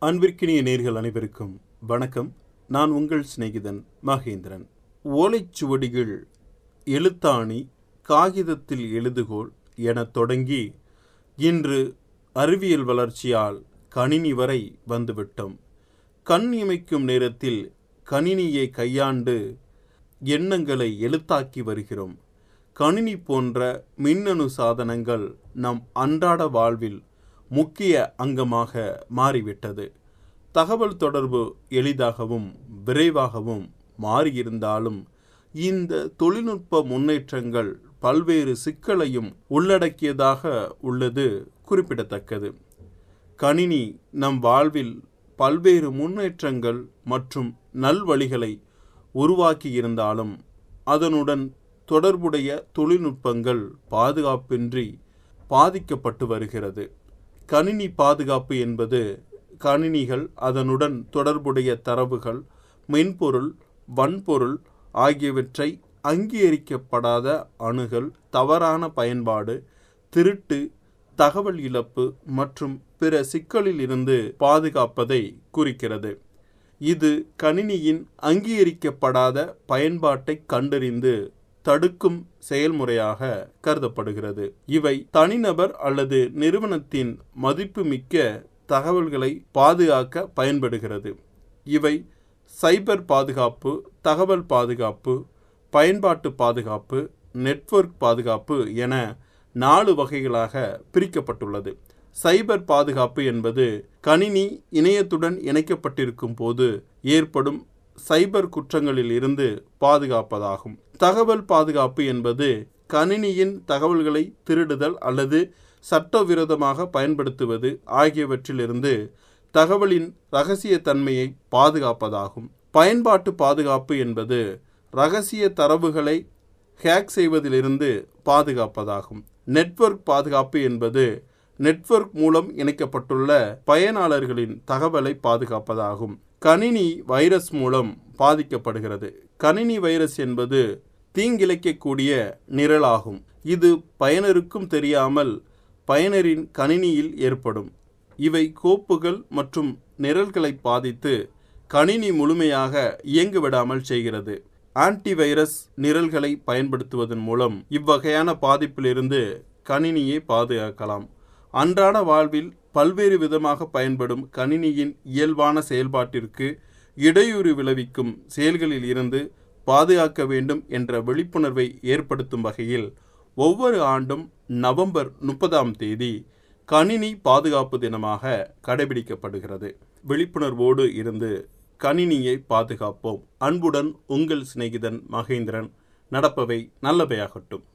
அன்பிற்கினிய நேர்கள் அனைவருக்கும் வணக்கம். நான் உங்கள் சிநேகிதன் மகேந்திரன். ஓலைச்சுவடிகள் எழுத்தாணி காகிதத்தில் எழுதுகோள் எனத் தொடங்கி இன்று அறிவியல் வளர்ச்சியால் கணினி வரை வந்துவிட்டோம். கண் இமைக்கும் நேரத்தில் கணினியை கையாண்டு எண்ணங்களை எழுத்தாக்கி வருகிறோம். கணினி போன்ற மின்னணு சாதனங்கள் நம் அன்றாட வாழ்வில் முக்கிய அங்கமாக மாறிவிட்டது. தகவல் தொடர்பு எளிதாகவும் விரைவாகவும் மாறியிருந்தாலும் இந்த தொழில்நுட்ப முன்னேற்றங்கள் பல்வேறு சிக்கலையும் உள்ளடக்கியதாக உள்ளது குறிப்பிடத்தக்கது. கணினி நம் வாழ்வில் பல்வேறு முன்னேற்றங்கள் மற்றும் நல்வழிகளை உருவாக்கியிருந்தாலும் அதனுடன் தொடர்புடைய தொழில்நுட்பங்கள் பாதுகாப்பின்றி பாதிக்கப்பட்டு வருகிறது. கணினி பாதுகாப்பு என்பது கணினிகள் அதனுடன் தொடர்புடைய தரவுகள் மென்பொருள் வன்பொருள் ஆகியவற்றை அங்கீகரிக்கப்படாத அணுகல் தவறான பயன்பாடு திருட்டு தகவல் இழப்பு மற்றும் பிற சிக்கலில் இருந்து பாதுகாப்பதை குறிக்கிறது. இது கணினியின் அங்கீகரிக்கப்படாத பயன்பாட்டை கண்டறிந்து தடுக்கும் செயல்முறையாக கருதப்படுகிறது. இவை தனிநபர் அல்லது நிறுவனத்தின் மதிப்புமிக்க தகவல்களை பாதுகாக்க பயன்படுகிறது. இவை சைபர் பாதுகாப்பு தகவல் பாதுகாப்பு பயன்பாட்டு பாதுகாப்பு நெட்வொர்க் பாதுகாப்பு என நாலு வகைகளாக பிரிக்கப்பட்டுள்ளது. சைபர் பாதுகாப்பு என்பது கணினி இணையத்துடன் இணைக்கப்பட்டிருக்கும் போது ஏற்படும் சைபர் குற்றங்களில் இருந்து பாதுகாப்பதாகும். தகவல் பாதுகாப்பு என்பது கணினியின் தகவல்களை திருடுதல் அல்லது சட்டவிரோதமாக பயன்படுத்துவது ஆகியவற்றிலிருந்து தகவலின் ரகசியத்தன்மையை பாதுகாப்பதாகும். பயன்பாட்டு பாதுகாப்பு என்பது ரகசிய தரவுகளை ஹேக் செய்வதிலிருந்து பாதுகாப்பதாகும். நெட்வொர்க் பாதுகாப்பு என்பது நெட்வொர்க் மூலம் இணைக்கப்பட்டுள்ள பயனாளர்களின் தகவலை பாதுகாப்பதாகும். கணினி வைரஸ் மூலம் பாதிக்கப்படுகிறது. கணினி வைரஸ் என்பது தீங்கிழைக்கக்கூடிய நிரலாகும். இது பயனருக்கும் தெரியாமல் பயனரின் கணினியில் ஏற்படும். இவை கோப்புகள் மற்றும் நிரல்களை பாதித்து கணினி முழுமையாக இயங்குவிடாமல் செய்கிறது. ஆன்டிவைரஸ் நிரல்களை பயன்படுத்துவதன் மூலம் இவ்வகையான பாதிப்பிலிருந்து கணினியை பாதுகாக்கலாம். அன்றாட வாழ்வில் பல்வேறு விதமாக பயன்படும் கணினியின் இயல்பான செயல்பாட்டிற்கு இடையூறு விளைவிக்கும் செயல்களில் இருந்து பாதுகாக்க வேண்டும் என்ற விழிப்புணர்வை ஏற்படுத்தும் வகையில் ஒவ்வொரு ஆண்டும் நவம்பர் முப்பதாம் தேதி கணினி பாதுகாப்பு தினமாக கடைபிடிக்கப்படுகிறது. விழிப்புணர்வோடு இருந்து கணினியை பாதுகாப்போம். அன்புடன் உங்கள் சிநேகிதன் மகேந்திரன். நடப்பவை நல்லவையாகட்டும்.